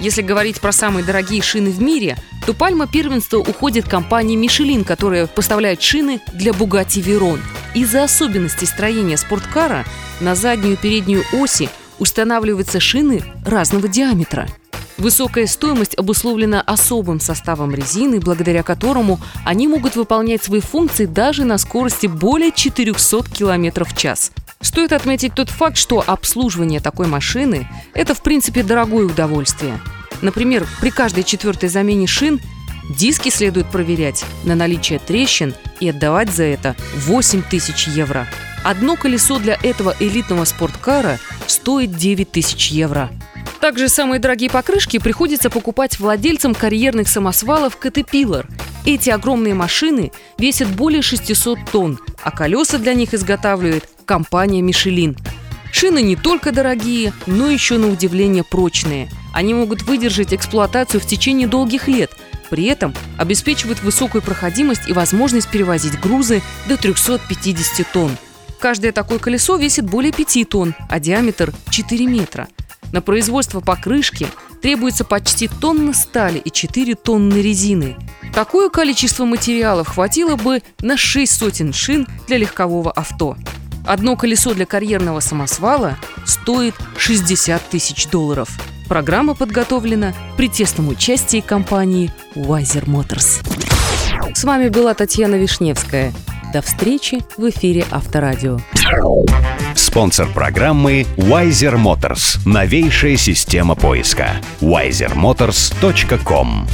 Если говорить про самые дорогие шины в мире, то пальма первенства уходит компании Michelin, которая поставляет шины для Bugatti Veyron. Из-за особенностей строения спорткара на заднюю и переднюю оси устанавливаются шины разного диаметра – Высокая стоимость обусловлена особым составом резины, благодаря которому они могут выполнять свои функции даже на скорости более 400 км в час. Стоит отметить тот факт, что обслуживание такой машины – это, в принципе, дорогое удовольствие. Например, при каждой четвертой замене шин диски следует проверять на наличие трещин и отдавать за это 8 тысяч евро. Одно колесо для этого элитного спорткара стоит 9 тысяч евро – также самые дорогие покрышки приходится покупать владельцам карьерных самосвалов Caterpillar. Эти огромные машины весят более 600 тонн, а колеса для них изготавливает компания Michelin. Шины не только дорогие, но еще на удивление прочные. Они могут выдержать эксплуатацию в течение долгих лет, при этом обеспечивают высокую проходимость и возможность перевозить грузы до 350 тонн. Каждое такое колесо весит более 5 тонн, а диаметр 4 метра – на производство покрышки требуется почти тонна стали и 4 тонны резины. Такое количество материалов хватило бы на 6 сотен шин для легкового авто. Одно колесо для карьерного самосвала стоит 60 тысяч долларов. Программа подготовлена при тесном участии компании Wiser Motors. С вами была Татьяна Вишневская. До встречи в эфире Авторадио. Спонсор программы Wiser Motors. Новейшая система поиска. wisermotors.com